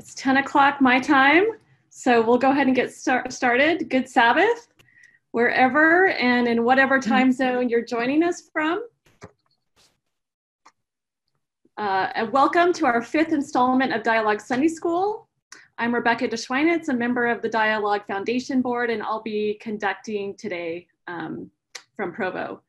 It's 10 o'clock my time, so we'll go ahead and get start started. Good Sabbath, wherever and in whatever time zone you're joining us from. Uh, and welcome to our fifth installment of Dialogue Sunday School. I'm Rebecca DeSchweinitz, a member of the Dialogue Foundation Board, and I'll be conducting today um, from Provo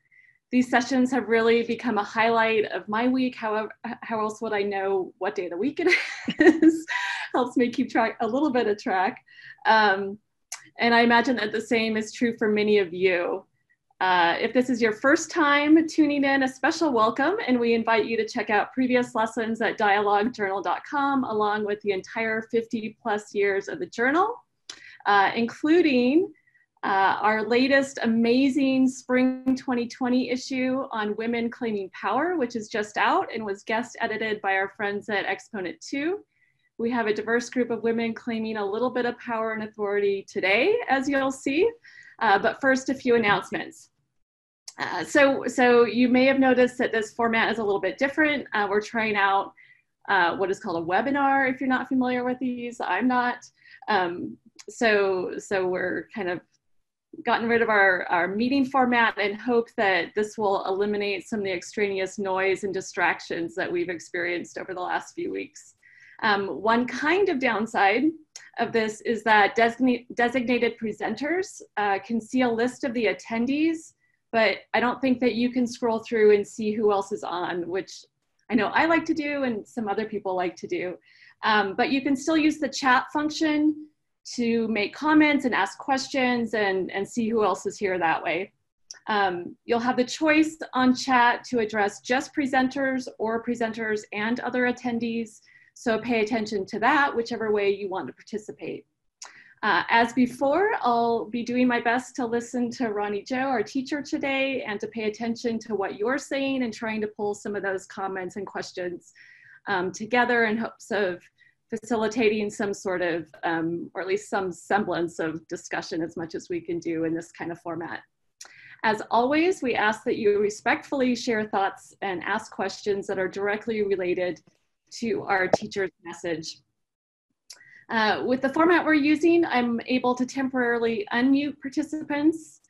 these sessions have really become a highlight of my week. However, how else would I know what day of the week it is? Helps me keep track a little bit of track. Um, and I imagine that the same is true for many of you. Uh, if this is your first time tuning in, a special welcome, and we invite you to check out previous lessons at dialoguejournal.com, along with the entire 50 plus years of the journal, uh, including uh, our latest amazing spring 2020 issue on women claiming power, which is just out and was guest edited by our friends at Exponent 2. We have a diverse group of women claiming a little bit of power and authority today, as you'll see. Uh, but first, a few announcements. Uh, so, so you may have noticed that this format is a little bit different. Uh, we're trying out uh, what is called a webinar. If you're not familiar with these, I'm not. Um, so, so we're kind of gotten rid of our, our meeting format and hope that this will eliminate some of the extraneous noise and distractions that we've experienced over the last few weeks. Um, one kind of downside of this is that designate, designated presenters uh, can see a list of the attendees, but I don't think that you can scroll through and see who else is on, which I know I like to do and some other people like to do. Um, but you can still use the chat function to make comments and ask questions and, and see who else is here that way. Um, you'll have the choice on chat to address just presenters or presenters and other attendees. So pay attention to that, whichever way you want to participate. Uh, as before, I'll be doing my best to listen to Roni Jo, our teacher today, and to pay attention to what you're saying and trying to pull some of those comments and questions um, together in hopes of facilitating some sort of, um, or at least some semblance of discussion as much as we can do in this kind of format. As always, we ask that you respectfully share thoughts and ask questions that are directly related to our teacher's message. Uh, with the format we're using, I'm able to temporarily unmute participants.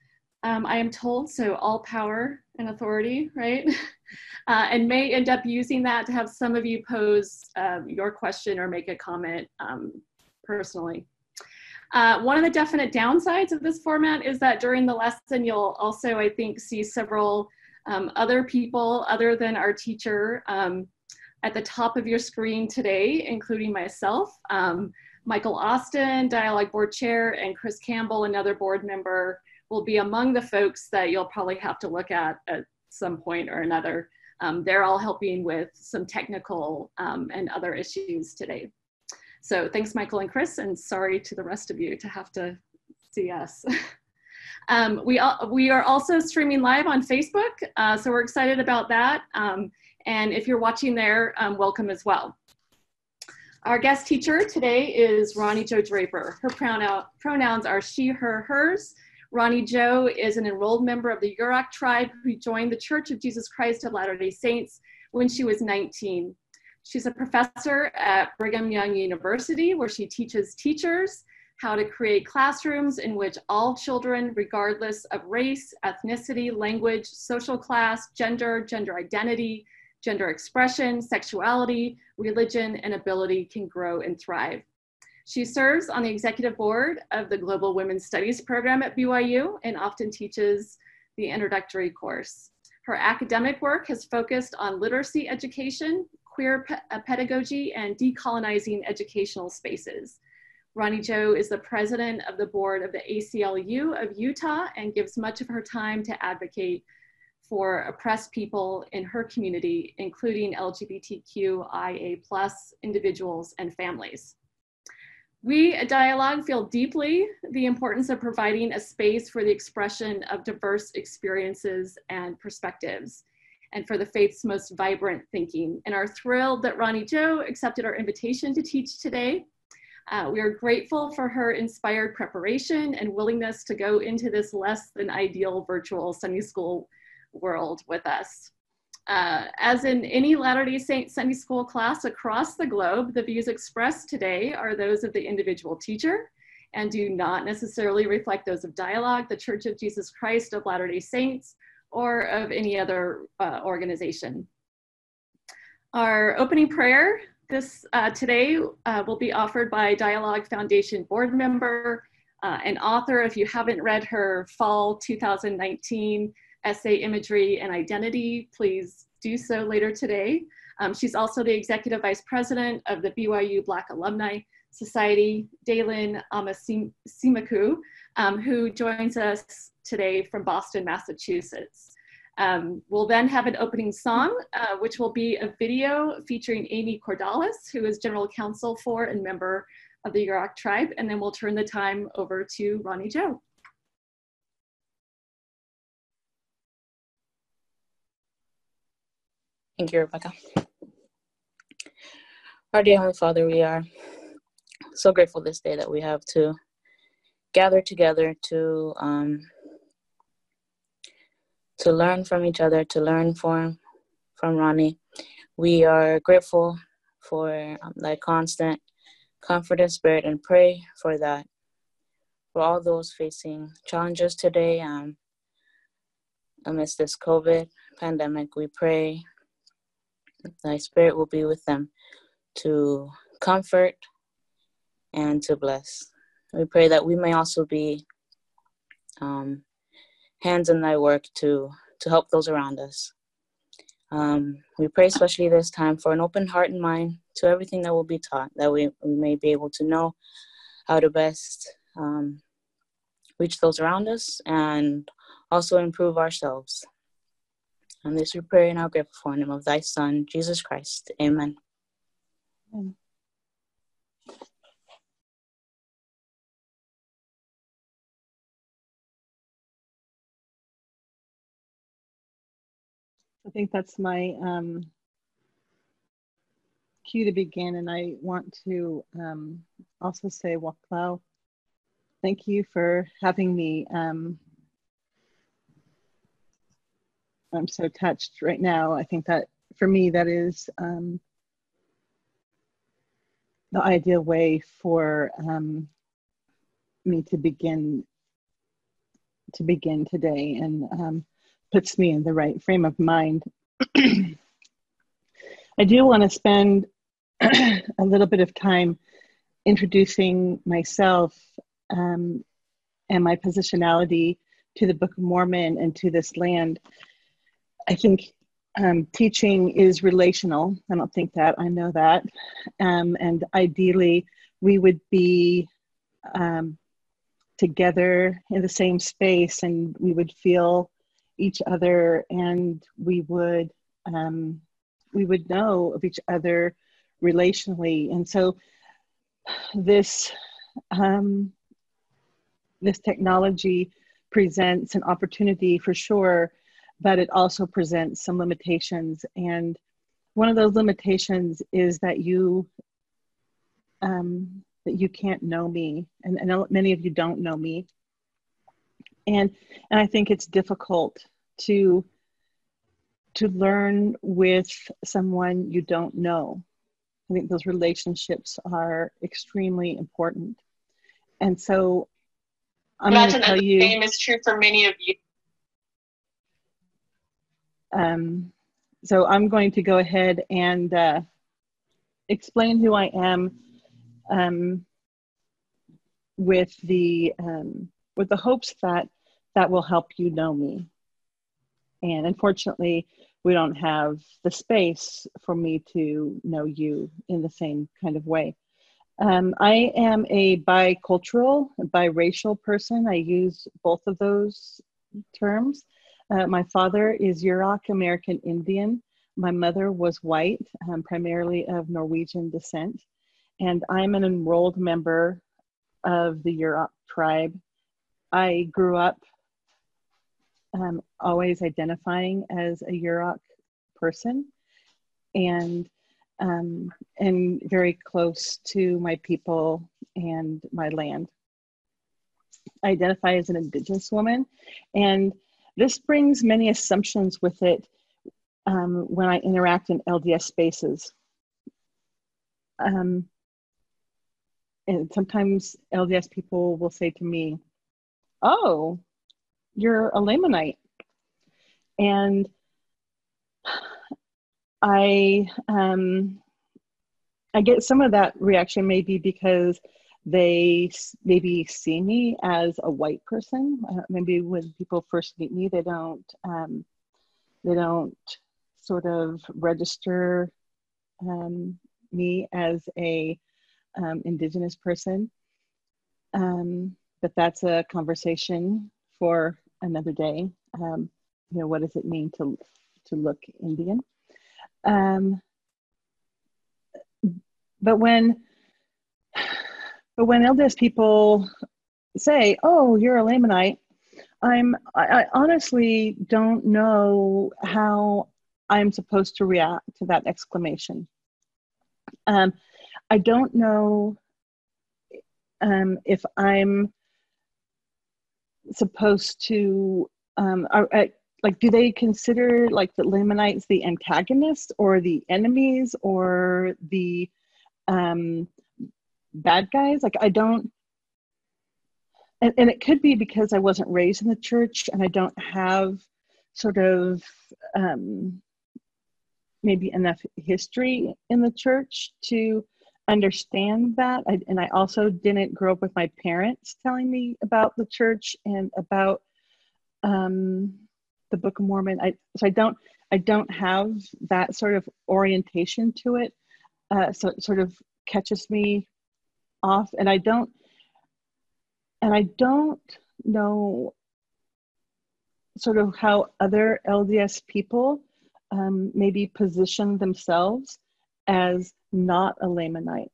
Um, I am told, so all power and authority, right? uh, and may end up using that to have some of you pose uh, your question or make a comment um, personally. Uh, one of the definite downsides of this format is that during the lesson, you'll also, I think, see several um, other people other than our teacher um, at the top of your screen today, including myself. Um, Michael Austin, Dialogue Board Chair, and Chris Campbell, another board member, will be among the folks that you'll probably have to look at at some point or another. Um, they're all helping with some technical um, and other issues today. So thanks, Michael and Chris, and sorry to the rest of you to have to see us. um, we, we are also streaming live on Facebook, uh, so we're excited about that. Um, and if you're watching there, um, welcome as well. Our guest teacher today is Roni Jo Draper. Her pronoun, pronouns are she, her, hers, Roni Jo is an enrolled member of the Yurok tribe who joined the Church of Jesus Christ of Latter-day Saints when she was 19. She's a professor at Brigham Young University where she teaches teachers how to create classrooms in which all children, regardless of race, ethnicity, language, social class, gender, gender identity, gender expression, sexuality, religion, and ability can grow and thrive. She serves on the executive board of the Global Women's Studies program at BYU and often teaches the introductory course. Her academic work has focused on literacy education, queer pe uh, pedagogy, and decolonizing educational spaces. Roni Jo is the president of the board of the ACLU of Utah and gives much of her time to advocate for oppressed people in her community, including LGBTQIA individuals and families. We at Dialogue feel deeply the importance of providing a space for the expression of diverse experiences and perspectives and for the faith's most vibrant thinking and are thrilled that Roni Jo accepted our invitation to teach today. Uh, we are grateful for her inspired preparation and willingness to go into this less than ideal virtual Sunday school world with us. Uh, as in any Latter-day Saint Sunday School class across the globe, the views expressed today are those of the individual teacher and do not necessarily reflect those of Dialogue, the Church of Jesus Christ of Latter-day Saints, or of any other uh, organization. Our opening prayer this uh, today uh, will be offered by Dialogue Foundation board member uh, and author. If you haven't read her fall 2019 essay, Imagery and Identity, please do so later today. Um, she's also the executive vice president of the BYU Black Alumni Society, Dalen Amasimaku, um, who joins us today from Boston, Massachusetts. Um, we'll then have an opening song, uh, which will be a video featuring Amy Cordalis, who is general counsel for and member of the Yurok tribe. And then we'll turn the time over to Roni Jo. Thank you, Rebecca. Our dear Heavenly Father, we are so grateful this day that we have to gather together to um, to learn from each other, to learn from from Roni. We are grateful for um, thy constant comfort and spirit, and pray for that for all those facing challenges today um, amidst this COVID pandemic. We pray thy spirit will be with them to comfort and to bless. We pray that we may also be um, hands in thy work to, to help those around us. Um, we pray especially this time for an open heart and mind to everything that will be taught, that we, we may be able to know how to best um, reach those around us and also improve ourselves. And this we pray in our grateful name of thy Son, Jesus Christ. Amen. Amen. I think that's my um, cue to begin. And I want to um, also say, Waklau, thank you for having me. Um, I'm so touched right now. I think that for me, that is um, the ideal way for um, me to begin to begin today. And um, puts me in the right frame of mind. I do want to spend a little bit of time introducing myself um, and my positionality to the Book of Mormon and to this land. I think um, teaching is relational. I don't think that, I know that. Um, and ideally, we would be um, together in the same space and we would feel each other and we would um, we would know of each other relationally and so this um, this technology presents an opportunity for sure but it also presents some limitations. And one of those limitations is that you um, that you can't know me. And, and many of you don't know me. And and i think it's difficult to to learn with someone you don't know. I think those relationships are extremely important. And so i'm going to tell you the same is true for many of you um, so i'm going to go ahead and uh, explain who i am um, with the um, with the hopes that that will help you know me. And unfortunately, we don't have the space for me to know you in the same kind of way. Um, I am a bicultural, biracial person. I use both of those terms. Uh, my father is Yurok American Indian. My mother was white, um, primarily of Norwegian descent. And I'm an enrolled member of the Yurok tribe. I grew up um, always identifying as a Yurok person and um, and very close to my people and my land. I identify as an indigenous woman, and this brings many assumptions with it um, when I interact in LDS spaces. Um, and sometimes LDS people will say to me, Oh, you're a Lamanite. And I um, I get some of that reaction maybe because they maybe see me as a white person. Uh, maybe when people first meet me, they don't um, they don't sort of register um, me as a um, indigenous person. Um, but that's a conversation for another day. Um, you know, what does it mean to to look Indian? Um, but when but when LDS people say, "Oh, you're a Lamanite," I'm I, I honestly don't know how I'm supposed to react to that exclamation. Um, I don't know um, if I'm supposed to um, are, are, like do they consider like the Lamanites the antagonists or the enemies or the um, bad guys? Like I don't and, and it could be because I wasn't raised in the church and I don't have sort of um, maybe enough history in the church to understand that. I, and I also didn't grow up with my parents telling me about the church and about um, the Book of Mormon. I, so I don't I don't have that sort of orientation to it. Uh, so it sort of catches me off, and I don't and I don't know sort of how other LDS people um, maybe position themselves as not a Lamanite.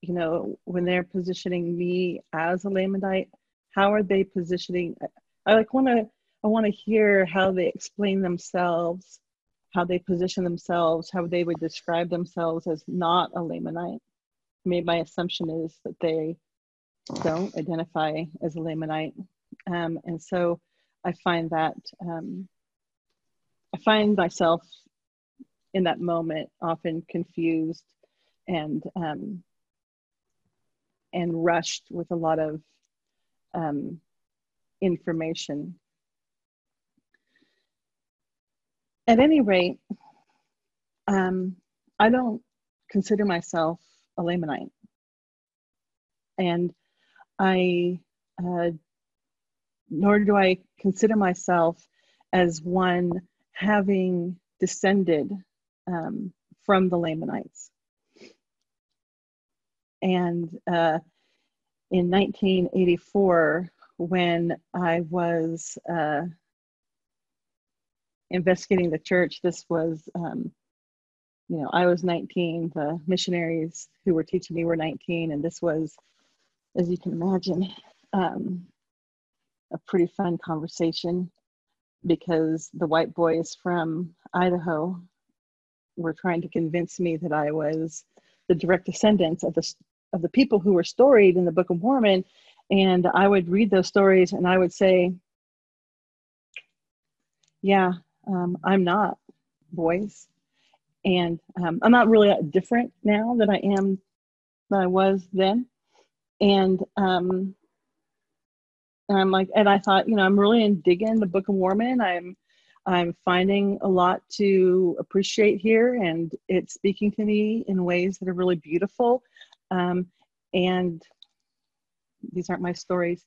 You know, when they're positioning me as a Lamanite, how are they positioning? I like want to I want to hear how they explain themselves, how they position themselves, how they would describe themselves as not a Lamanite. Maybe my assumption is that they don't identify as a Lamanite. Um, and so I find that um, I find myself in that moment often confused and um, and rushed with a lot of um, information. At any rate, um, I don't consider myself a Lamanite. And I, uh, nor do I consider myself as one having descended um, from the Lamanites. And uh, in 1984, when I was uh, investigating the church, this was, um, you know, I was 19, the missionaries who were teaching me were 19, and this was as you can imagine, um, a pretty fun conversation because the white boys from Idaho were trying to convince me that I was the direct descendants of the of the people who were storied in the Book of Mormon, and I would read those stories and I would say, "Yeah, um, I'm not, boys," and um, I'm not really different now than I am than I was then. And um and i'm like and i thought you know i'm really in digging the book of mormon. I'm i'm finding a lot to appreciate here and it's speaking to me in ways that are really beautiful. Um, and these aren't my stories.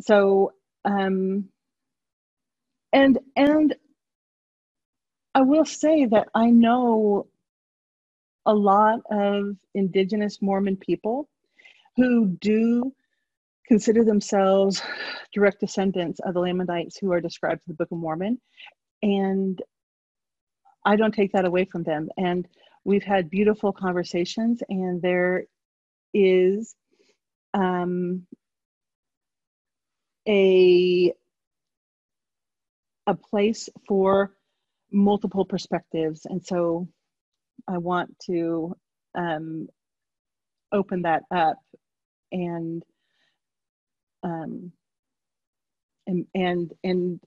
So um and and i will say that i know a lot of indigenous mormon people who do consider themselves direct descendants of the Lamanites who are described in the Book of Mormon. And I don't take that away from them. And we've had beautiful conversations, and there is um, a a place for multiple perspectives. And so I want to um, open that up and um, and and and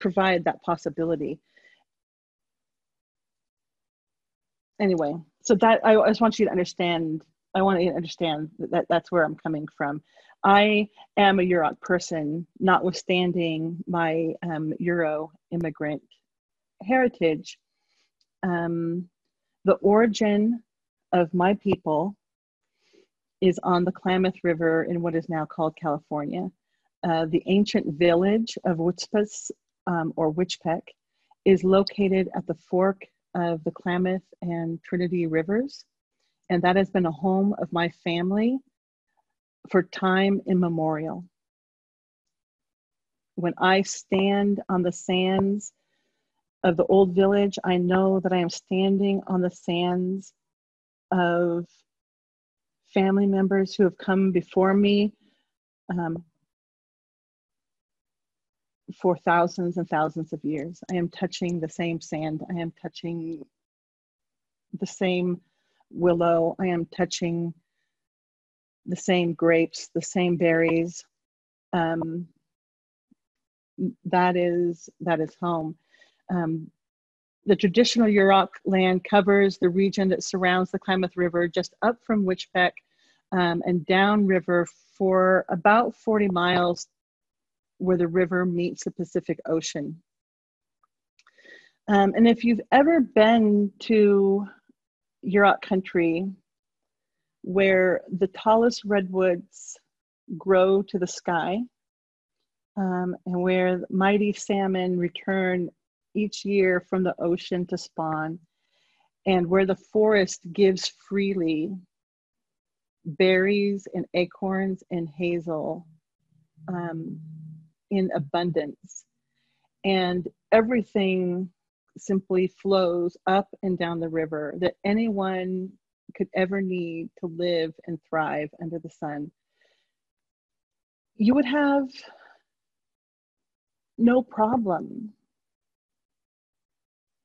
provide that possibility. Anyway, so that I, just want you to understand. I want you to understand that, that that's where I'm coming from. I am a Yurok person, notwithstanding my um, Euro immigrant heritage. Um, the origin of my people is on the Klamath River in what is now called California. Uh, the ancient village of Witspas um, or Weitchpec is located at the fork of the Klamath and Trinity Rivers. And that has been a home of my family for time immemorial. When I stand on the sands of the old village, I know that I am standing on the sands of family members who have come before me um, for thousands and thousands of years. I am touching the same sand. I am touching the same willow. I am touching the same grapes, the same berries. Um, that is that is home. Um, the traditional Yurok land covers the region that surrounds the Klamath River, just up from Weitchpec um, and downriver for about 40 miles, where the river meets the Pacific Ocean. Um, and if you've ever been to Yurok country, where the tallest redwoods grow to the sky um, and where mighty salmon return each year from the ocean to spawn and where the forest gives freely berries and acorns and hazel um, in abundance. And everything simply flows up and down the river that anyone could ever need to live and thrive under the sun, you would have no problem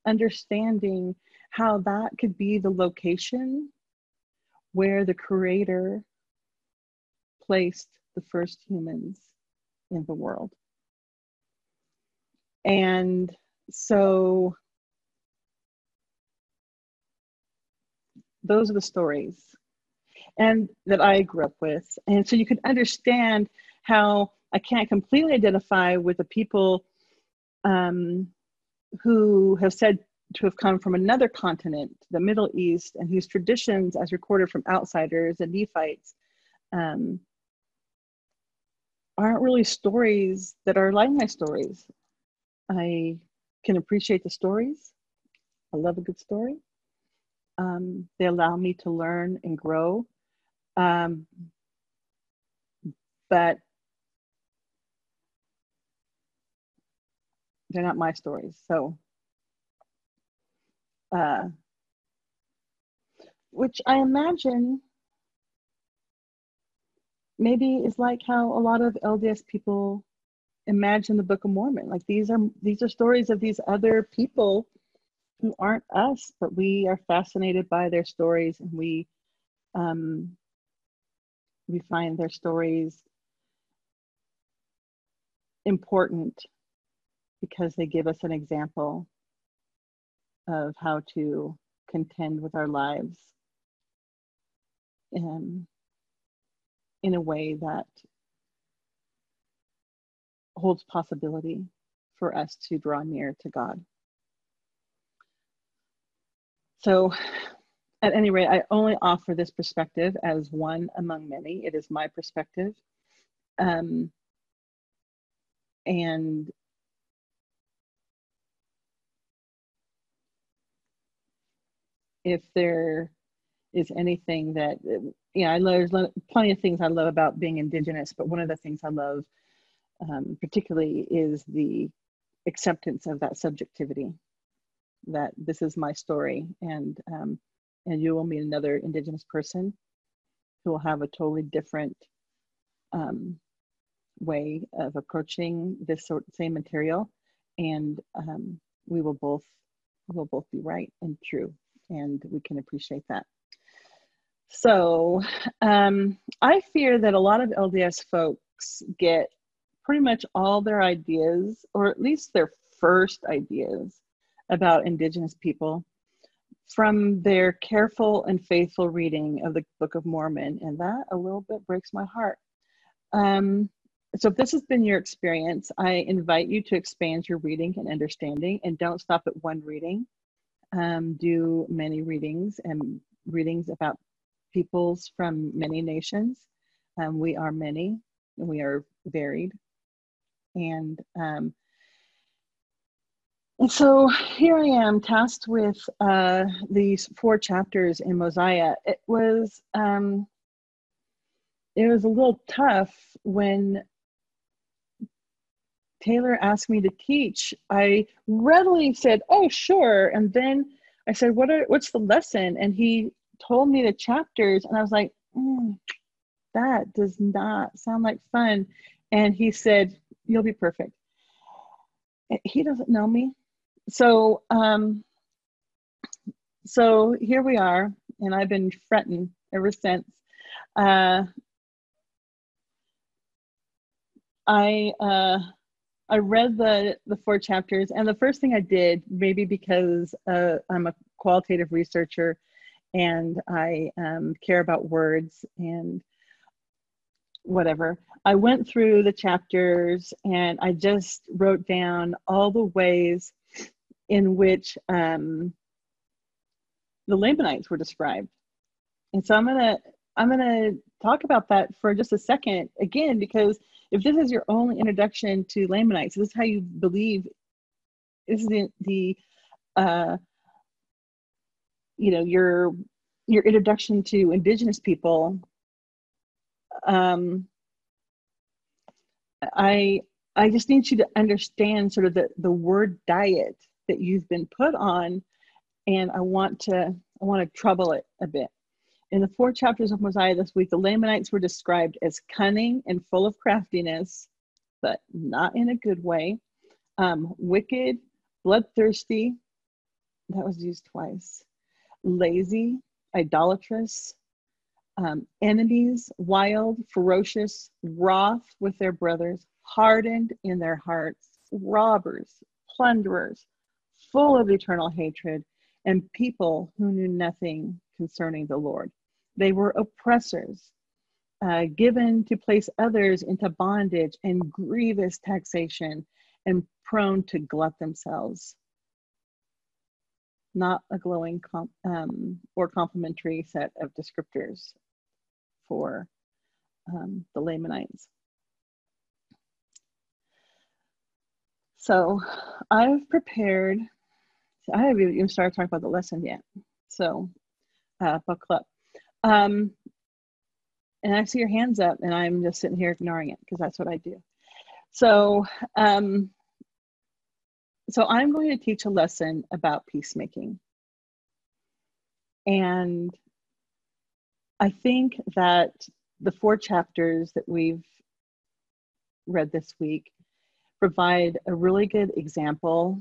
understanding how that could be the location where the Creator placed the first humans in the world. And so those are the stories and that I grew up with. And so you can understand how I can't completely identify with the people um, who have said to have come from another continent, the Middle East, and whose traditions, as recorded from outsiders and Nephites, um, aren't really stories that are like my stories. I can appreciate the stories. I love a good story. Um, they allow me to learn and grow. Um, but they're not my stories. So, uh, which I imagine maybe is like how a lot of LDS people imagine the Book of Mormon. Like these are these are stories of these other people who aren't us, but we are fascinated by their stories and we um, we find their stories important because they give us an example of how to contend with our lives in, in a way that holds possibility for us to draw near to God. So, at any rate, I only offer this perspective as one among many. It is my perspective. Um, and if there is anything that, yeah, I love, there's plenty of things I love about being Indigenous, but one of the things I love um, particularly is the acceptance of that subjectivity that this is my story and um, and you will meet another indigenous person who will have a totally different um, way of approaching this sort same material. And um, we will both will both be right and true and we can appreciate that so um, i fear that a lot of lds folks get pretty much all their ideas or at least their first ideas about Indigenous people from their careful and faithful reading of the Book of Mormon. And that a little bit breaks my heart. Um, so, if this has been your experience, I invite you to expand your reading and understanding and don't stop at one reading. Um, do many readings and readings about peoples from many nations. Um, we are many, and we are varied. And um, and so here I am tasked with uh, these four chapters in Mosiah. It was um, it was a little tough when Taylor asked me to teach. I readily said, "Oh, sure," and then I said, "What are what's the lesson?" And he told me the chapters, and I was like, mm, "That does not sound like fun." And he said, "You'll be perfect." He doesn't know me so um, so here we are, and I've been fretting ever since. Uh, I uh, I read the the four chapters, and the first thing I did, maybe because uh, I'm a qualitative researcher, and I um, care about words and whatever. I went through the chapters, and I just wrote down all the ways in which um, the Lamanites were described. And so I'm gonna I'm gonna talk about that for just a second again because if this is your only introduction to Lamanites, this is how you believe. This is the, the uh, you know your your introduction to indigenous people. Um, I I just need you to understand sort of the the word diet that you've been put on and i want to i want to trouble it a bit in the four chapters of mosiah this week the lamanites were described as cunning and full of craftiness but not in a good way um, wicked bloodthirsty that was used twice lazy idolatrous um, enemies wild ferocious wroth with their brothers hardened in their hearts robbers plunderers full of eternal hatred, and people who knew nothing concerning the Lord. They were oppressors, uh, given to place others into bondage and grievous taxation, and prone to glut themselves. Not a glowing com- um, or complimentary set of descriptors for um, the Lamanites. So I've prepared I haven't even started talking about the lesson yet. So, uh, book club. Um, and I see your hands up, and I'm just sitting here ignoring it because that's what I do. So, um, so I'm going to teach a lesson about peacemaking. And I think that the four chapters that we've read this week provide a really good example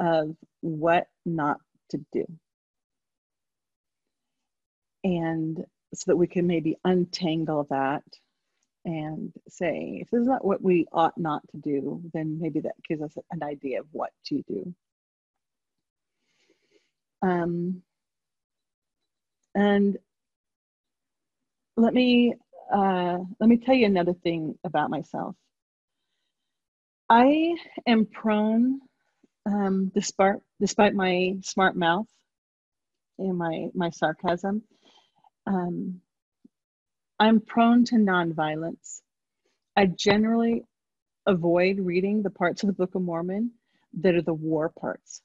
of what not to do. And so that we can maybe untangle that and say, if this is not what we ought not to do, then maybe that gives us an idea of what to do. Um, and let me uh, let me tell you another thing about myself. I am prone um, despite despite my smart mouth and my my sarcasm, um, I'm prone to nonviolence. I generally avoid reading the parts of the Book of Mormon that are the war parts.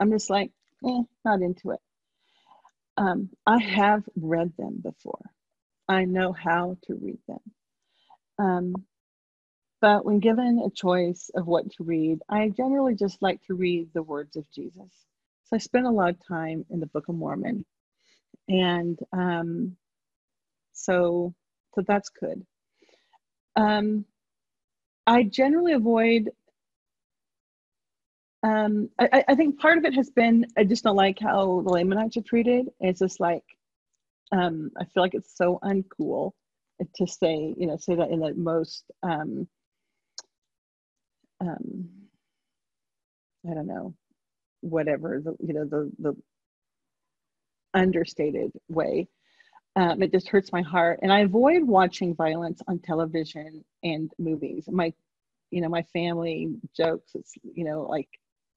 I'm just like, eh, not into it. Um, I have read them before. I know how to read them. Um, but when given a choice of what to read, I generally just like to read the words of Jesus. So I spend a lot of time in the Book of Mormon. And um, so, so that's good. Um, I generally avoid, um, I, I think part of it has been, I just don't like how the Lamanites are treated. It's just like, um, I feel like it's so uncool to say, you know, say that in the most um, um, I don't know, whatever the you know the the understated way. Um, it just hurts my heart, and I avoid watching violence on television and movies. My, you know, my family jokes. It's you know like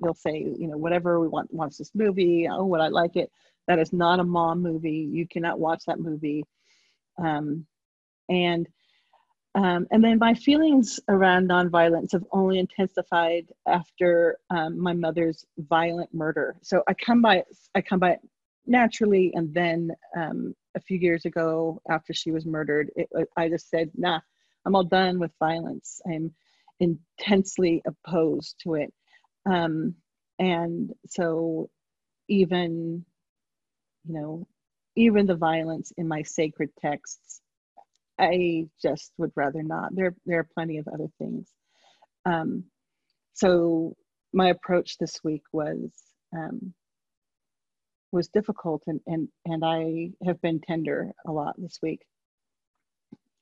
they'll say you know whatever we want wants this movie. Oh, would I like it? That is not a mom movie. You cannot watch that movie. Um, and um, and then my feelings around nonviolence have only intensified after um, my mother's violent murder. So I come by I come by naturally, and then um, a few years ago, after she was murdered, it, I just said, "Nah, I'm all done with violence. I'm intensely opposed to it." Um, and so, even you know, even the violence in my sacred texts I just would rather not. There, there are plenty of other things. Um, so my approach this week was um, was difficult, and and and I have been tender a lot this week.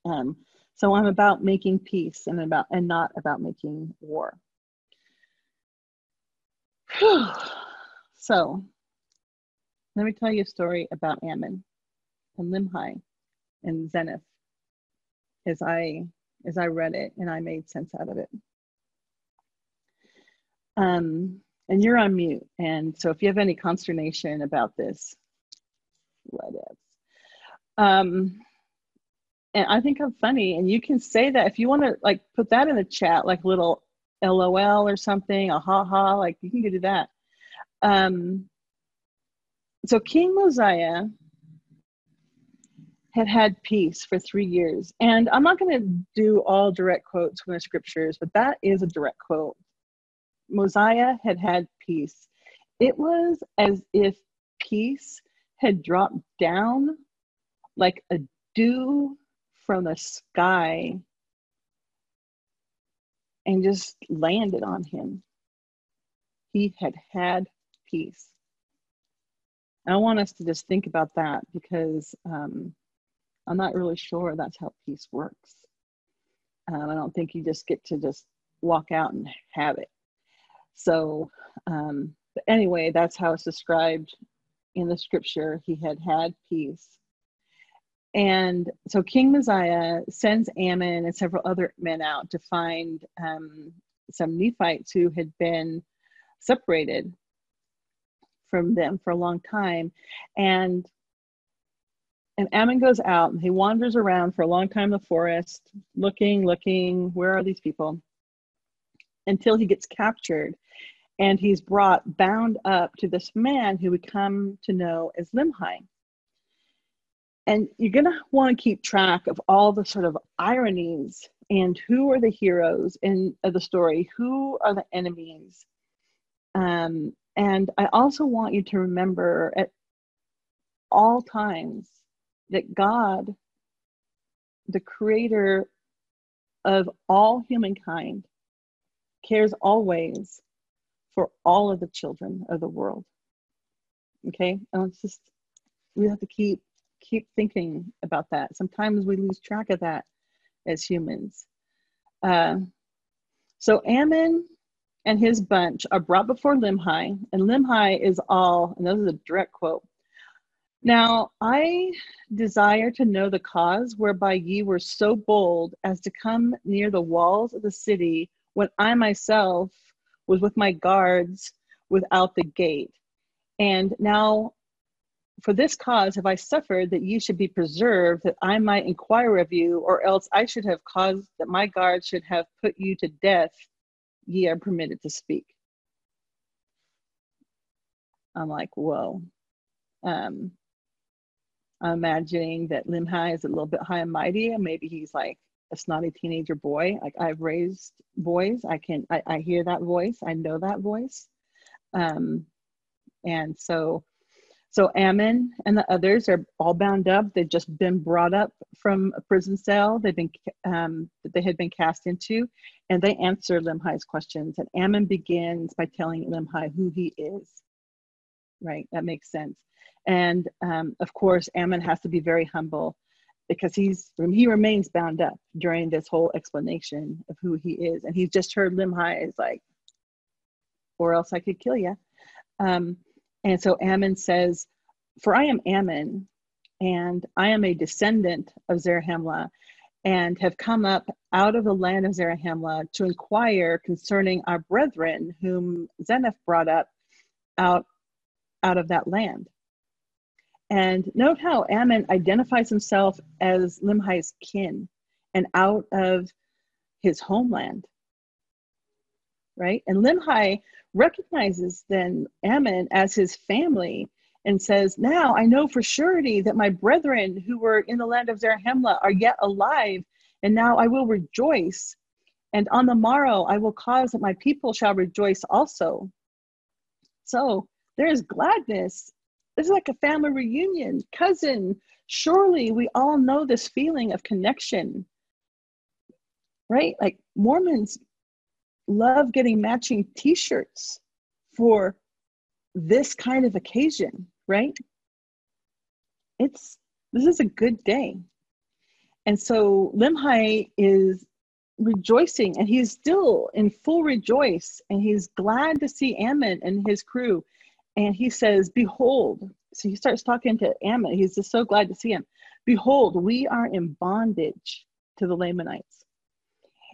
Um, so I'm about making peace and about and not about making war. so let me tell you a story about Ammon and Limhi and Zeniff as I as I read it and I made sense out of it. Um, and you're on mute. And so if you have any consternation about this, let it. Um, and I think I'm funny. And you can say that if you want to like put that in the chat, like little LOL or something, a ha ha, like you can do that. Um, so King Mosiah had had peace for three years. And I'm not going to do all direct quotes from the scriptures, but that is a direct quote. Mosiah had had peace. It was as if peace had dropped down like a dew from the sky and just landed on him. He had had peace. I want us to just think about that because um, I'm not really sure that's how peace works. Um, I don't think you just get to just walk out and have it. So, um, but anyway, that's how it's described in the scripture. He had had peace. And so King Mosiah sends Ammon and several other men out to find um, some Nephites who had been separated from them for a long time. And and Ammon goes out and he wanders around for a long time in the forest, looking, looking, where are these people? Until he gets captured and he's brought bound up to this man who we come to know as Limhi. And you're going to want to keep track of all the sort of ironies and who are the heroes in of the story, who are the enemies. Um, and I also want you to remember at all times that God, the creator of all humankind, cares always for all of the children of the world. Okay, and it's just we have to keep keep thinking about that. Sometimes we lose track of that as humans. Uh, so Ammon and his bunch are brought before Limhi, and Limhi is all, and this is a direct quote, now I desire to know the cause whereby ye were so bold as to come near the walls of the city when I myself was with my guards without the gate. And now for this cause have I suffered that ye should be preserved, that I might inquire of you, or else I should have caused that my guards should have put you to death, ye are permitted to speak. I'm like, whoa. Um, I'm imagining that Limhi is a little bit high and mighty, and maybe he's like a snotty teenager boy. Like I've raised boys, I can I, I hear that voice, I know that voice, um, and so so Ammon and the others are all bound up. They've just been brought up from a prison cell. They've been um, that they had been cast into, and they answer Limhi's questions. And Ammon begins by telling Limhi who he is. Right, that makes sense. And um, of course, Ammon has to be very humble because he's he remains bound up during this whole explanation of who he is, and he's just heard Limhi is like, or else I could kill you. Um, and so Ammon says, For I am Ammon, and I am a descendant of Zarahemla, and have come up out of the land of Zarahemla to inquire concerning our brethren whom Zeniff brought up out, out of that land. And note how Ammon identifies himself as Limhi's kin and out of his homeland. Right? And Limhi recognizes then Ammon as his family and says, Now I know for surety that my brethren who were in the land of Zarahemla are yet alive, and now I will rejoice. And on the morrow I will cause that my people shall rejoice also. So there is gladness. This is like a family reunion, cousin. Surely we all know this feeling of connection, right? Like Mormons love getting matching t shirts for this kind of occasion, right? It's this is a good day. And so Limhi is rejoicing and he's still in full rejoice and he's glad to see Ammon and his crew. And he says, Behold, so he starts talking to Ammon. He's just so glad to see him. Behold, we are in bondage to the Lamanites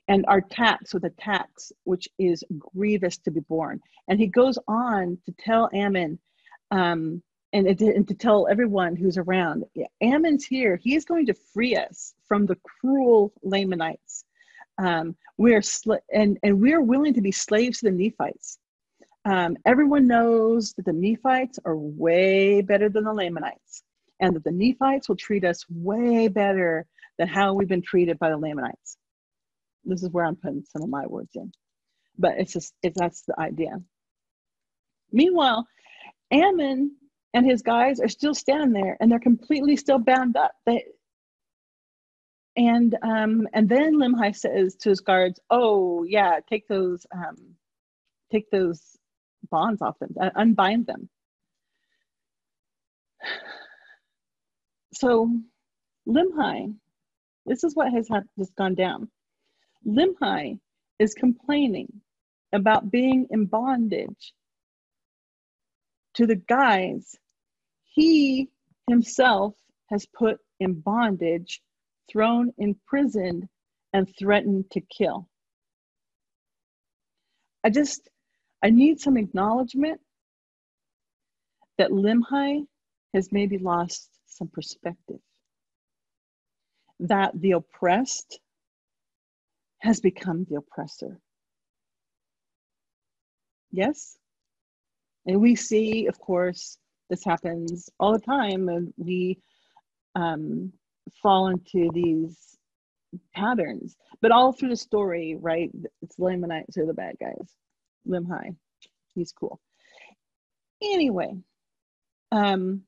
and are taxed with a tax which is grievous to be borne. And he goes on to tell Ammon, um, and, and, to tell everyone who's around, Ammon's here. He is going to free us from the cruel Lamanites. Um, we're sl- and and we're willing to be slaves to the Nephites. Um, everyone knows that the Nephites are way better than the Lamanites, and that the Nephites will treat us way better than how we've been treated by the Lamanites. This is where I'm putting some of my words in. But it's just, it, that's the idea. Meanwhile, Ammon and his guys are still standing there and they're completely still bound up. They, and um, and then Limhi says to his guards, "Oh yeah, take those um, take those bonds off them, uh, unbind them." So Limhi, this is what has just gone down. Limhi is complaining about being in bondage to the guys he himself has put in bondage, thrown in prison, and threatened to kill. I just, I need some acknowledgement that Limhi has maybe lost some perspective. That the oppressed has become the oppressor. Yes? And we see, of course, this happens all the time, and we um, fall into these patterns. But all through the story, right? It's Lamanites are the bad guys. Limhi, he's cool. Anyway, um,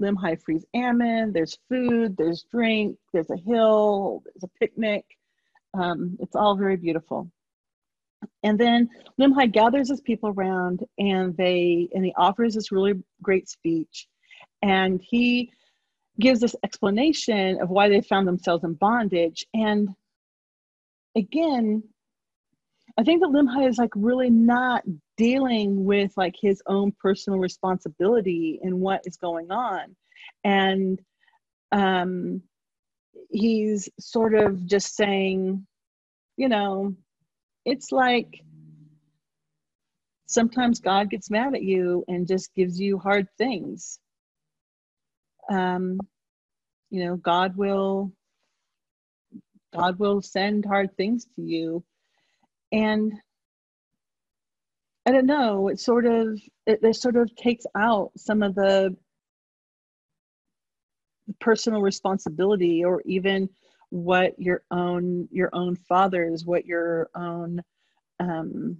Limhi frees Ammon. There's food, there's drink, there's a hill, there's a picnic. Um, it's all very beautiful. And then Limhi gathers his people around and they and he offers this really great speech. And he gives this explanation of why they found themselves in bondage. And again, I think that Limhi is like really not dealing with like his own personal responsibility in what is going on. And um he's sort of just saying, you know, it's like sometimes God gets mad at you and just gives you hard things. Um, you know, God will God will send hard things to you. And I don't know, it sort of it, it sort of takes out some of the personal responsibility or even what your own your own fathers what your own um,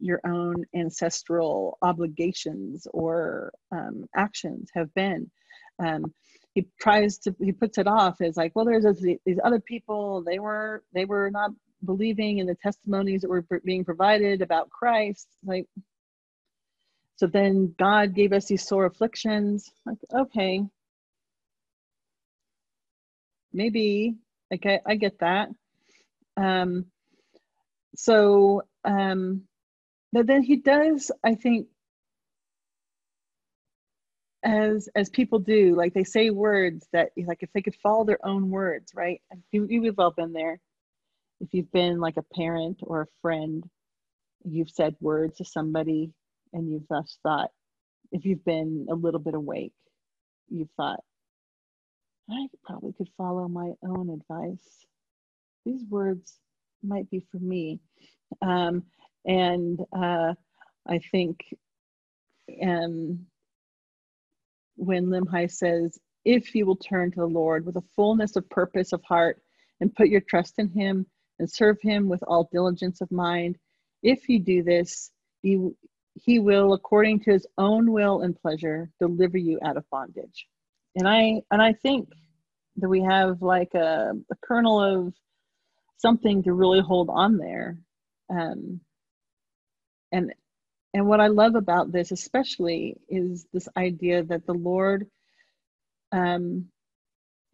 your own ancestral obligations or um, actions have been. Um, he tries to he puts it off as like well there's these other people they were they were not believing in the testimonies that were being provided about christ like so then god gave us these sore afflictions like okay. Maybe okay i get that. Um so um but then he does i think as as people do like they say words that like if they could follow their own words right? You, you've all been there if you've been like a parent or a friend you've said words to somebody and you've thus thought if you've been a little bit awake you've thought i probably could follow my own advice. These words might be for me. Um, and uh, i think um, when Limhi says, If you will turn to the Lord with a fullness of purpose of heart and put your trust in Him and serve Him with all diligence of mind, if you do this, you, He will, according to His own will and pleasure, deliver you out of bondage. And I and I think that we have like a, a kernel of something to really hold on there. Um, and and what I love about this, especially, is this idea that the Lord um,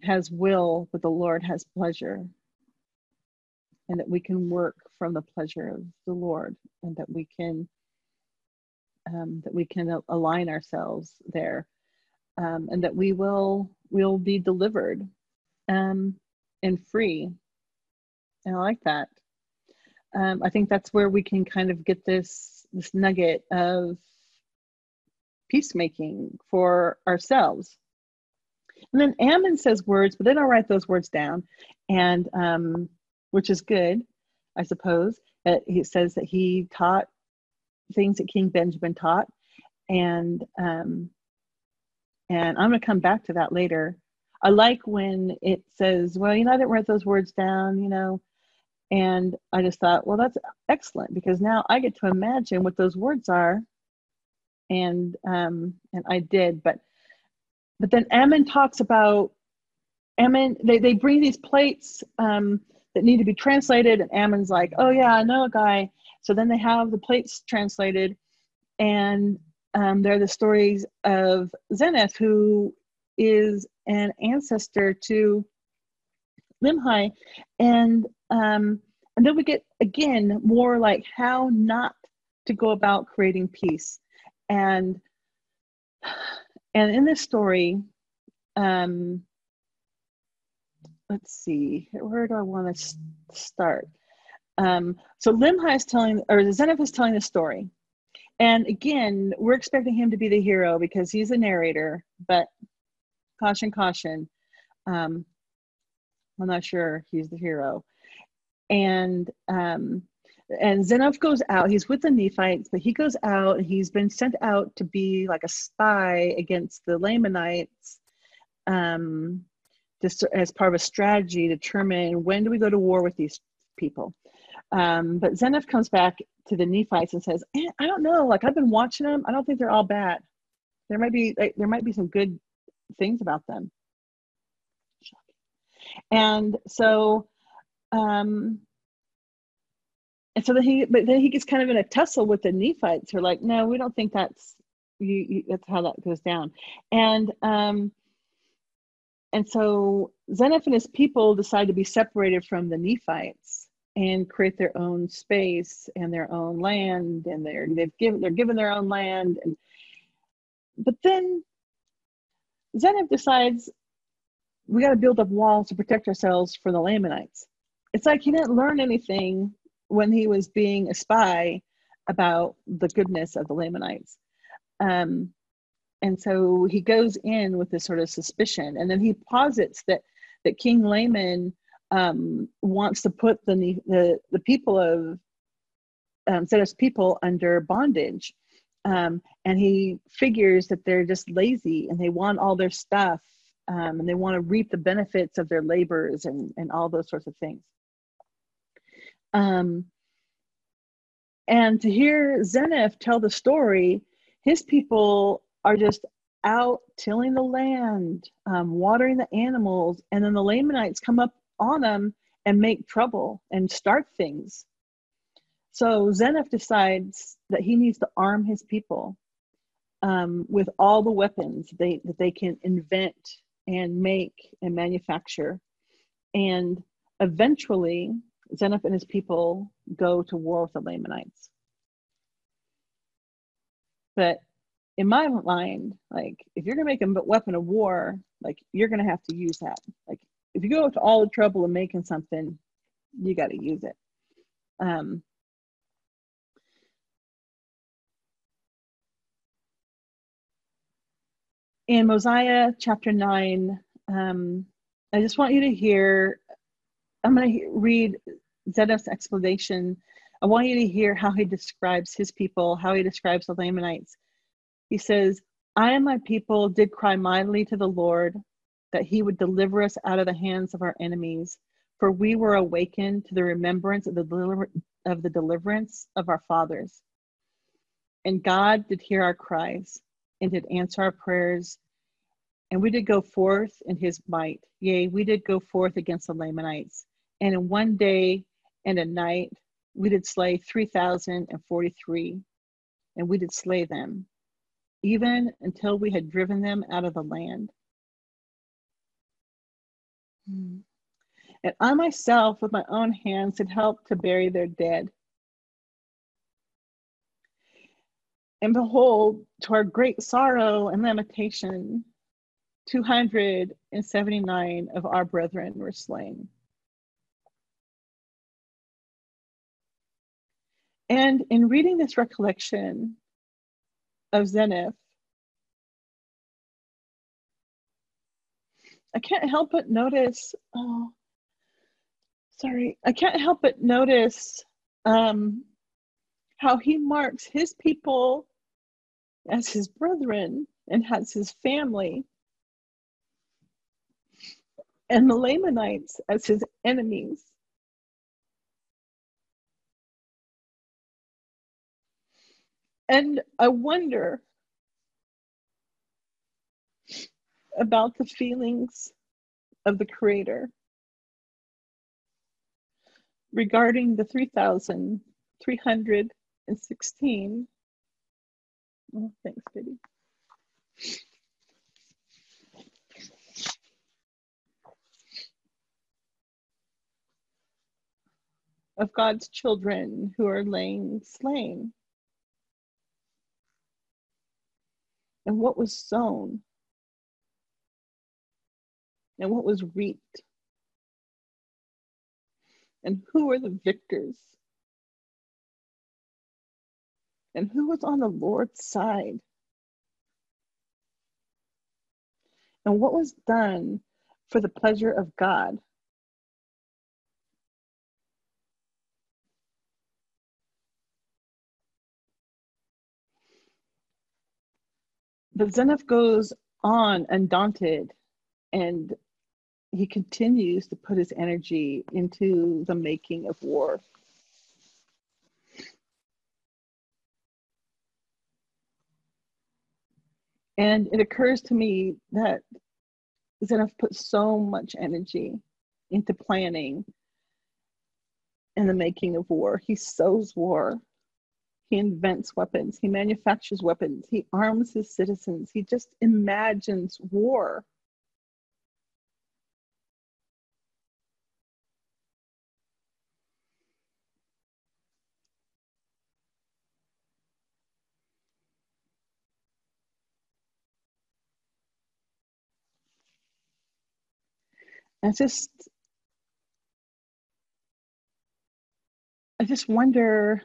has will, but the Lord has pleasure. And that we can work from the pleasure of the Lord, and that we can um, that we can align ourselves there, um, and that we will will be delivered um, and free. And I like that. Um, I think that's where we can kind of get this this nugget of peacemaking for ourselves. And then Ammon says words, but they don't write those words down, and um, which is good, I suppose. That he says that he taught things that King Benjamin taught, and um, and I'm going to come back to that later. I like when it says, "Well, you know, I didn't write those words down," you know, and I just thought, well, that's excellent because now I get to imagine what those words are. And um, and I did, but but then Ammon talks about Ammon. They they bring these plates um, that need to be translated, and Ammon's like, oh yeah, I know a guy. So then they have the plates translated, and um, they're the stories of Zeniff, who is an ancestor to Limhi, and um, and then we get again more like how not to go about creating peace, and and in this story, um, let's see, where do I want to start? Um, so Limhi is telling, or Zeniff is telling the story. And again, we're expecting him to be the hero because he's a narrator, but caution, caution. Um, I'm not sure he's the hero. And um, and Zeniff goes out. He's with the Nephites, but he goes out. He's been sent out to be like a spy against the Lamanites, um, just as part of a strategy determine when do we go to war with these people. Um, but Zeniff comes back to the Nephites and says, eh, "I don't know. Like I've been watching them. I don't think they're all bad. There might be like, there might be some good things about them." And so, um, and so then he, but then he gets kind of in a tussle with the Nephites who are like, no, we don't think that's you, you that's how that goes down. And um, and so Zeniff and his people decide to be separated from the Nephites and create their own space and their own land, and they're they've given they're given their own land, and but then Zeniff decides we got to build up walls to protect ourselves from the Lamanites. It's like he didn't learn anything when he was being a spy about the goodness of the Lamanites. Um, and so he goes in with this sort of suspicion, and then he posits that that King Laman um, wants to put the the the people of um, people under bondage, um, and he figures that they're just lazy and they want all their stuff um, and they want to reap the benefits of their labors and, and all those sorts of things. Um, and to hear Zeniff tell the story, his people are just out tilling the land, um, watering the animals, and then the Lamanites come up on them and make trouble and start things. So Zeniff decides that he needs to arm his people um, with all the weapons they, that they can invent and make and manufacture. And eventually, Zeniff and his people go to war with the Lamanites. But in my mind, like if you're gonna make a weapon of war, like you're gonna have to use that. Like if you go to all the trouble of making something, you got to use it. Um, in Mosiah chapter 9, um, I just want you to hear, I'm going to read Zedek's explanation. I want you to hear how he describes his people, how he describes the Lamanites. He says, I and my people did cry mightily to the Lord that he would deliver us out of the hands of our enemies. For we were awakened to the remembrance of the, deliver- of the deliverance of our fathers. And God did hear our cries and did answer our prayers. And we did go forth in his might. Yea, we did go forth against the Lamanites. And in one day and a night, we did slay 3,043, and we did slay them, even until we had driven them out of the land. Hmm. And I myself, with my own hands, had helped to bury their dead. And behold, to our great sorrow and lamentation, 279 of our brethren were slain. And in reading this recollection of Zeniff, I can't help but notice, oh, sorry, I can't help but notice um, how he marks his people as his brethren and has his family, and the Lamanites as his enemies. And I wonder about the feelings of the Creator regarding the 3,316. Oh, thanks, Biddy. Of God's children who are laying slain. And what was sown and what was reaped. And who are the victors? And who was on the Lord's side? And what was done for the pleasure of God. But Zeniff goes on undaunted and he continues to put his energy into the making of war. And it occurs to me that Zeniff put so much energy into planning and the making of war. He sows war. He invents weapons. He manufactures weapons. He arms his citizens. He just imagines war. I just I just wonder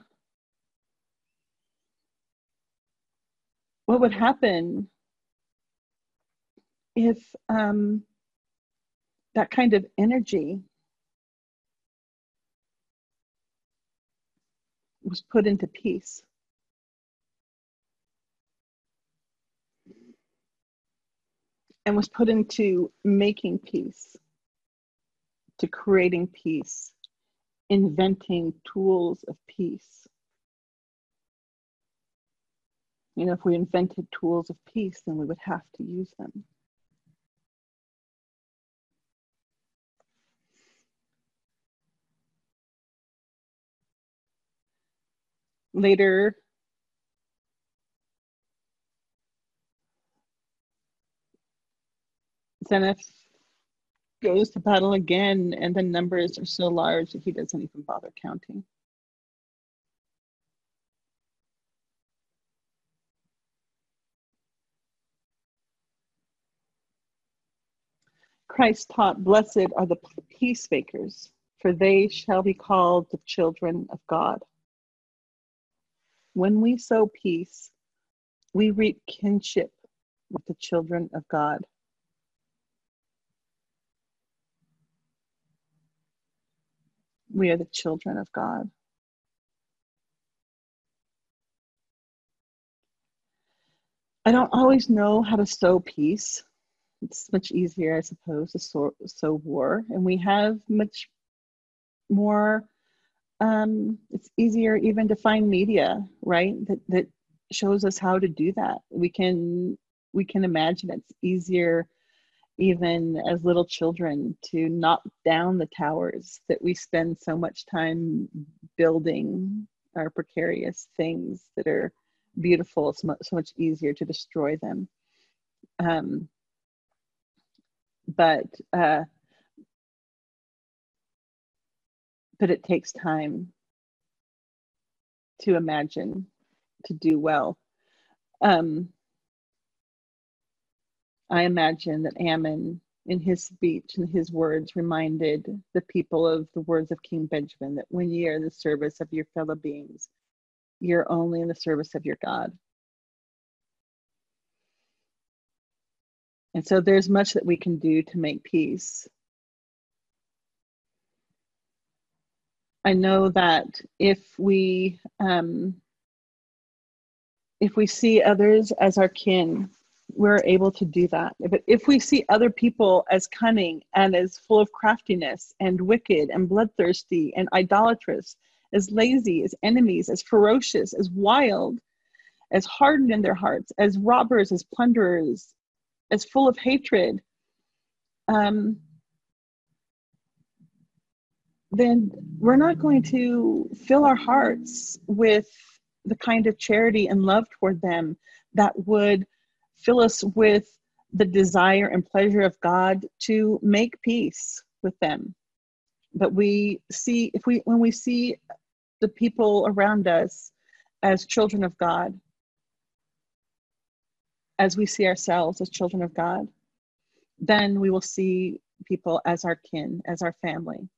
what would happen if um, that kind of energy was put into peace. And was put into making peace to creating peace, inventing tools of peace. You know, if we invented tools of peace, then we would have to use them. Later, Zeniff goes to battle again, and the numbers are so large that he doesn't even bother counting. Christ taught, Blessed are the peacemakers, for they shall be called the children of God. When we sow peace, we reap kinship with the children of God. We are the children of God. I don't always know how to sow peace. It's much easier, I suppose, to sow, war. And we have much more, um, it's easier even to find media, right? That, that shows us how to do that. We can, we can imagine it's easier even as little children to knock down the towers that we spend so much time building our precarious things that are beautiful it's so much easier to destroy them um, but uh, but it takes time to imagine to do well um, i imagine that ammon in his speech and his words reminded the people of the words of king benjamin that when ye are in the service of your fellow beings you're only in the service of your God. And so there's much that we can do to make peace. I know that if we um, if we see others as our kin, we're able to do that. But if we see other people as cunning and as full of craftiness and wicked and bloodthirsty and idolatrous as lazy, as enemies, as ferocious, as wild, as hardened in their hearts, as robbers, as plunderers, as full of hatred, um, then we're not going to fill our hearts with the kind of charity and love toward them that would fill us with the desire and pleasure of God to make peace with them. But we see, if we, when we see the people around us as children of God, as we see ourselves as children of God, then we will see people as our kin, as our family.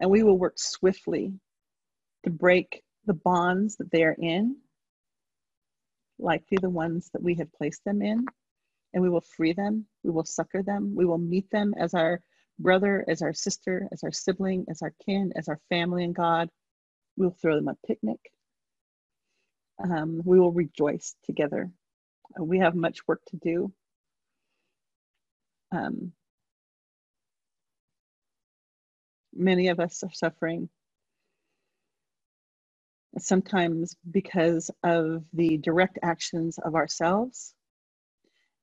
And we will work swiftly to break the bonds that they are in, likely the ones that we have placed them in, and we will free them, we will succor them, we will meet them as our brother, as our sister, as our sibling, as our kin, as our family in God, We'll throw them a picnic. Um, we will rejoice together. We have much work to do. Um, many of us are suffering sometimes because of the direct actions of ourselves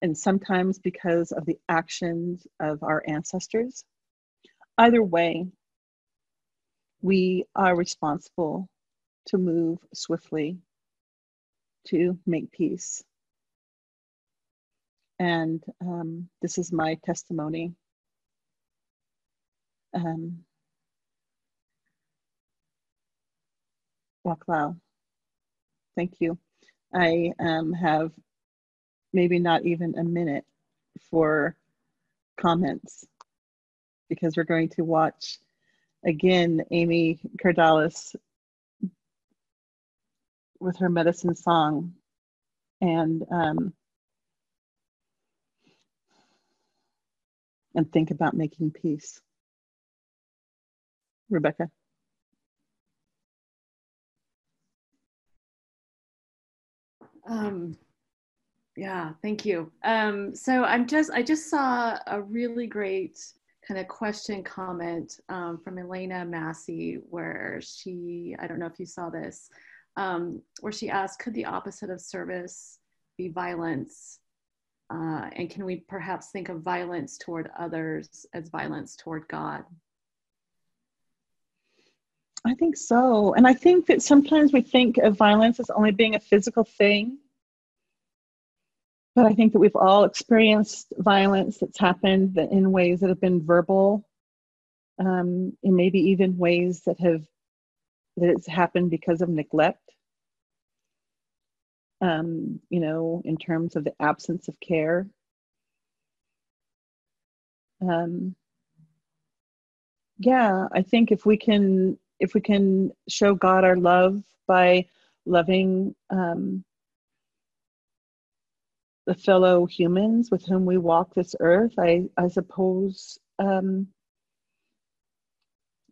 and sometimes because of the actions of our ancestors. Either way, we are responsible to move swiftly to make peace. And um, this is my testimony. Um, thank you. I um, have maybe not even a minute for comments because we're going to watch again, Amy Cordalis with her medicine song. And um, and think about making peace. Rebecca. Um, yeah, thank you. Um, so I'm just, I just saw a really great kind of question comment um, from Elena Massey, where she, I don't know if you saw this, um, where she asked, could the opposite of service be violence? Uh, and can we perhaps think of violence toward others as violence toward God? I think so. And I think that sometimes we think of violence as only being a physical thing but I think that we've all experienced violence that's happened in ways that have been verbal, um, and maybe even ways that have that it's happened because of neglect. Um, you know, in terms of the absence of care. um, yeah, I think if we can if we can show God our love by loving um, the fellow humans with whom we walk this earth, I I suppose um,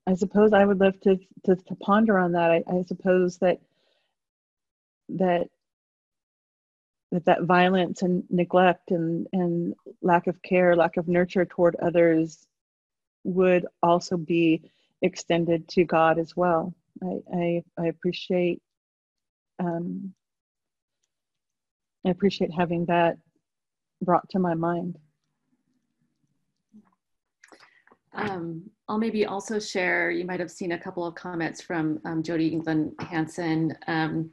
I suppose I would love to to, to ponder on that. I, I suppose that that that that violence and neglect and and lack of care, lack of nurture toward others would also be extended to God as well. I I, I appreciate um, I appreciate having that brought to my mind. Um, I'll maybe also share, you might have seen a couple of comments from um, Jody England Hansen um,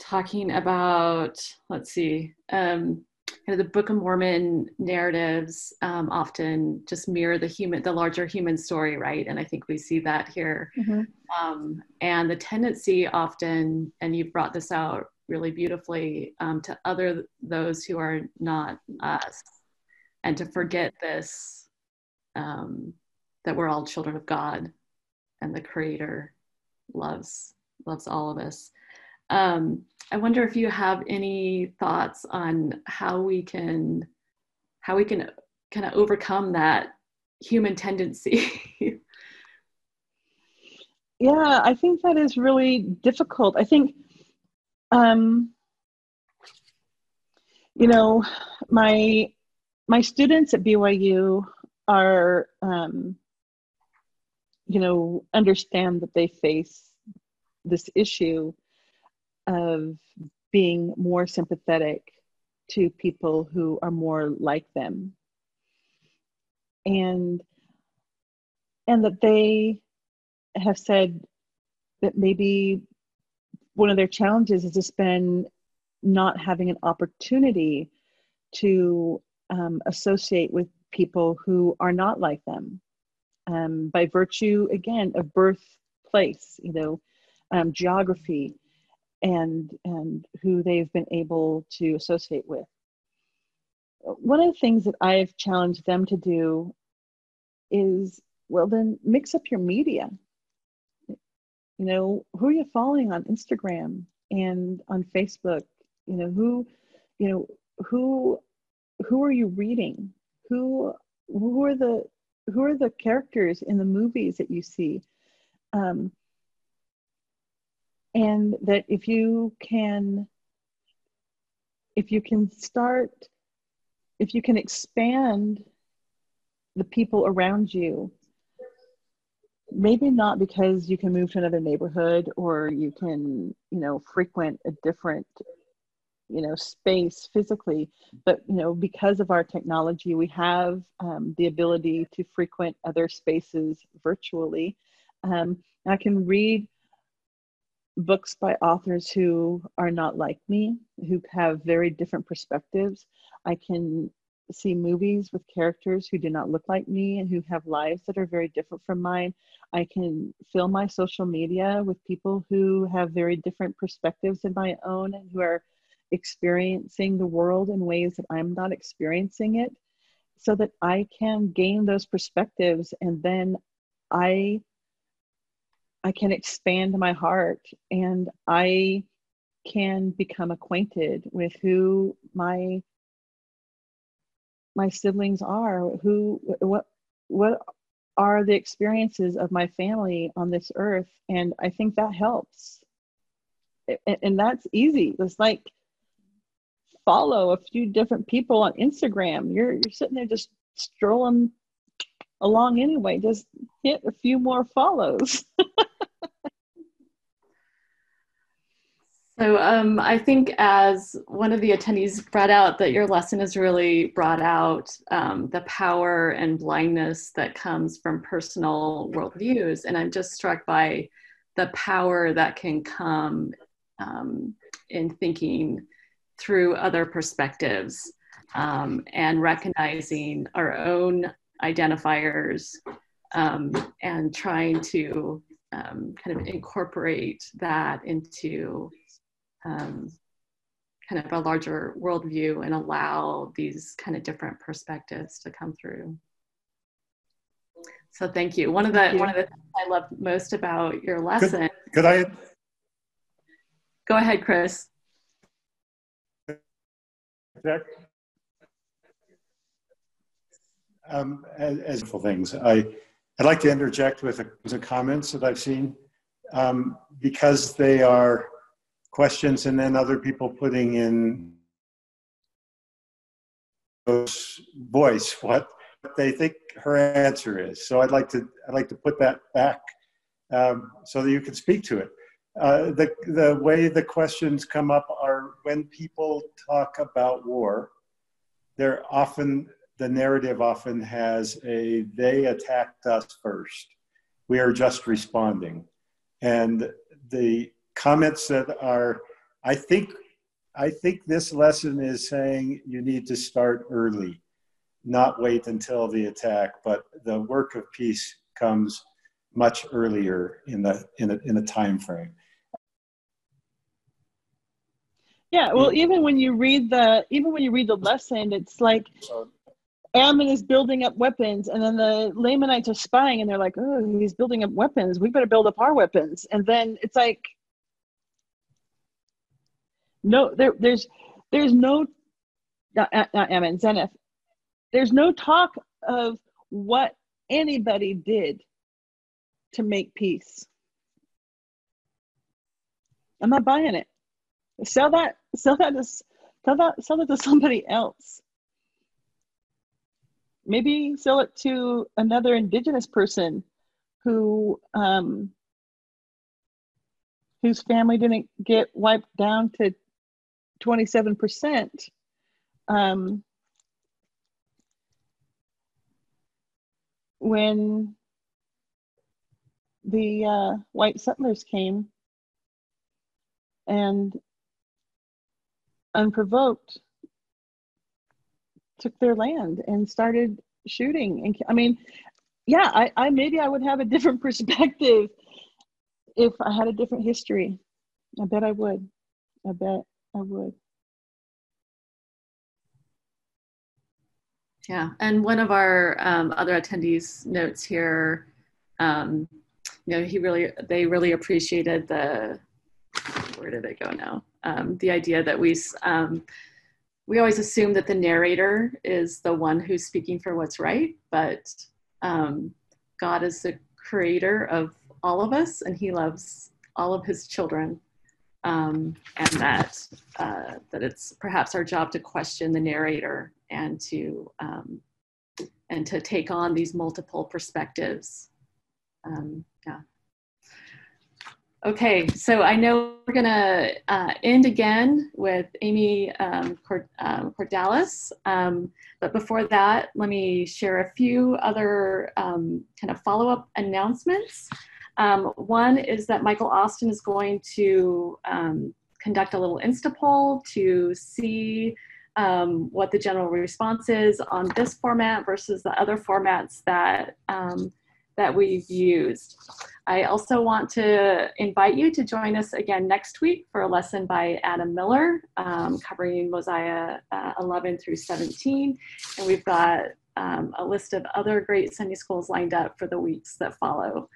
talking about, let's see, um, kind of the Book of Mormon narratives um, often just mirror the human, the larger human story, right? And I think we see that here. Mm-hmm. Um, and the tendency often, and you've brought this out really beautifully, um, to other those who are not us, and to forget this um, that we're all children of God, and the Creator loves loves all of us. Um, I wonder if you have any thoughts on how we can how we can kind of overcome that human tendency. yeah, I think that is really difficult. I think um, you know, my my students at BYU are um, you know understand that they face this issue of being more sympathetic to people who are more like them. And and that they have said that maybe one of their challenges has just been not having an opportunity to um, associate with people who are not like them um, by virtue again of birthplace you know um, geography and and who they've been able to associate with. One of the things that i've challenged them to do is well then mix up your media. You know who are you following on instagram and on facebook? You know who you know who who are you reading? Who who are the who are the characters in the movies that you see? Um, and that if you can if you can start if you can expand the people around you maybe not because you can move to another neighborhood or you can you know frequent a different you know space physically but you know because of our technology we have um, the ability to frequent other spaces virtually. Um, i can read books by authors who are not like me, who have very different perspectives. I can see movies with characters who do not look like me and who have lives that are very different from mine. I can fill my social media with people who have very different perspectives than my own and who are experiencing the world in ways that I'm not experiencing it so that I can gain those perspectives and then I I can expand my heart and I can become acquainted with who my my siblings are who what what are the experiences of my family on this earth. And i think that helps. And, and that's easy. It's like follow a few different people on instagram. You're you're sitting there just strolling along anyway just hit a few more follows So um, I think as one of the attendees brought out that your lesson has really brought out um, the power and blindness that comes from personal worldviews. And I'm just struck by the power that can come um, in thinking through other perspectives um, and recognizing our own identifiers um, and trying to um, kind of incorporate that into um, kind of a larger worldview and allow these kind of different perspectives to come through. So thank you. One of the one of the things I love most about your lesson. Could, could I? Go ahead, Chris. Um, as, as things, I I'd like to interject with the comments that I've seen um, because they are questions and then other people putting in voice what they think her answer is. So I'd like to I'd like to put that back um, so that you can speak to it. Uh, the the way the questions come up are when people talk about war, they're often the narrative often has a they attacked us first. We are just responding, and the comments that are, I think, I think this lesson is saying you need to start early, not wait until the attack. But the work of peace comes much earlier in the in a, in a time frame. Yeah, well, even when you read the even when you read the lesson, it's like Ammon is building up weapons, and then the Lamanites are spying, and they're like, "Oh, he's building up weapons. We better build up our weapons." And then it's like, no, there, there's, there's no, not, not Ammon, Zeniff. There's no talk of what anybody did to make peace. I'm not buying it. Sell that, sell that to, sell that, sell it to somebody else. Maybe sell it to another indigenous person who um, whose family didn't get wiped down to 27%. Um, when the uh, white settlers came and unprovoked took their land and started shooting. And i mean yeah I, I maybe i would have a different perspective if i had a different history. I bet i would. I bet i would. Yeah. And one of our um, other attendees notes here um, you know he really they really appreciated the where did it go now? Um, the idea that we um, we always assume that the narrator is the one who's speaking for what's right but um, god is the creator of all of us and he loves all of his children. Um, and that uh, that it's perhaps our job to question the narrator and to um, and to take on these multiple perspectives. Um, yeah Okay, so I know we're gonna uh, end again with Amy um, Cord um, Cordalis, um, but before that, let me share a few other um, kind of follow-up announcements. Um, one is that Michael Austin is going to um, conduct a little Insta poll to see what the general response is on this format versus the other formats that that we've used. I also want to invite you to join us again next week for a lesson by Adam Miller um, covering Mosiah uh, 11 through 17. And we've got um, a list of other great Sunday schools lined up for the weeks that follow.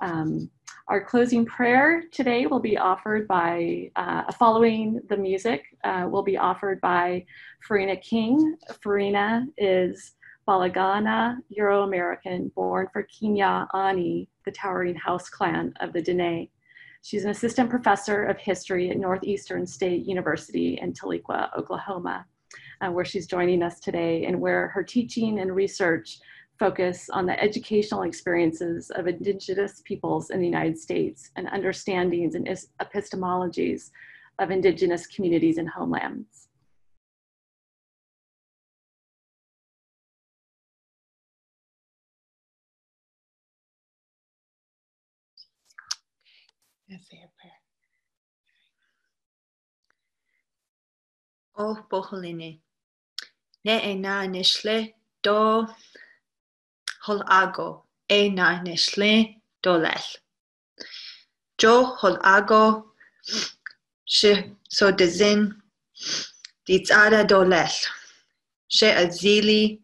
Um, our closing prayer today will be offered by, uh, following the music, uh, will be offered by Farina King. Farina is Bilagáana Euro-American, born for Kinyaa'áanii, the towering house clan of the Dene. She's an assistant professor of history at Northeastern State University in Tahlequah, Oklahoma, uh, where she's joining us today and where her teaching and research focus on the educational experiences of indigenous peoples in the United States and understandings and epistemologies of indigenous communities and homelands. Let's say a prayer. O boholine, ne e na nishle do hol ago, e na nishle do lel. Jo hol ago, she so dezin, ditzada do lel. She azili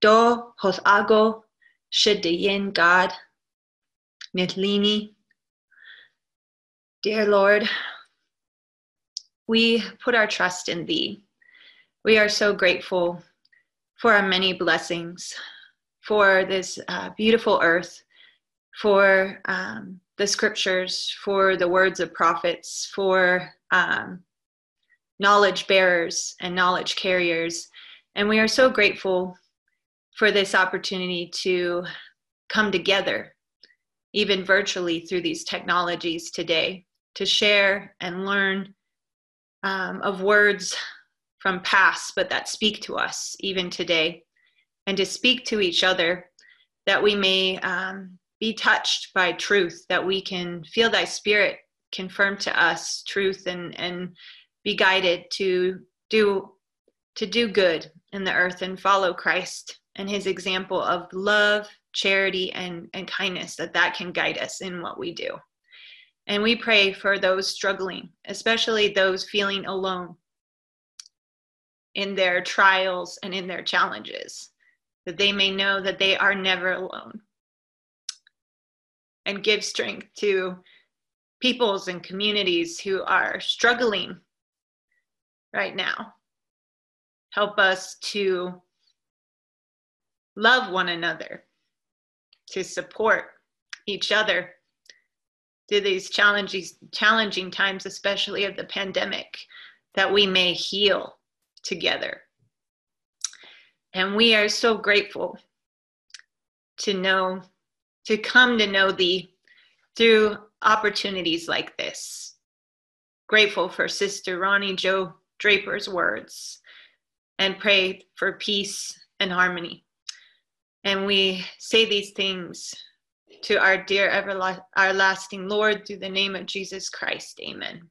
do hol ago, Shidayin God, Nitlini. Dear Lord, we put our trust in Thee. We are so grateful for our many blessings, for this uh, beautiful earth, for um, the scriptures, for the words of prophets, for um, knowledge bearers and knowledge carriers. And we are so grateful for this opportunity to come together, even virtually through these technologies today, to share and learn um, of words from past, but that speak to us even today, and to speak to each other that we may um, be touched by truth, that we can feel thy spirit confirm to us truth and, and be guided to do to do good in the earth and follow Christ and his example of love, charity, and, and kindness, that that can guide us in what we do. And we pray for those struggling, especially those feeling alone in their trials and in their challenges, that they may know that they are never alone. And give strength to peoples and communities who are struggling right now. Help us to love one another, to support each other through these challenging, challenging times, especially of the pandemic, that we may heal together. And we are so grateful to know, to come to know Thee through opportunities like this. Grateful for Sister Roni Jo Draper's words and pray for peace and harmony. And we say these things to our dear everlasting our lasting Lord through the name of Jesus Christ. Amen.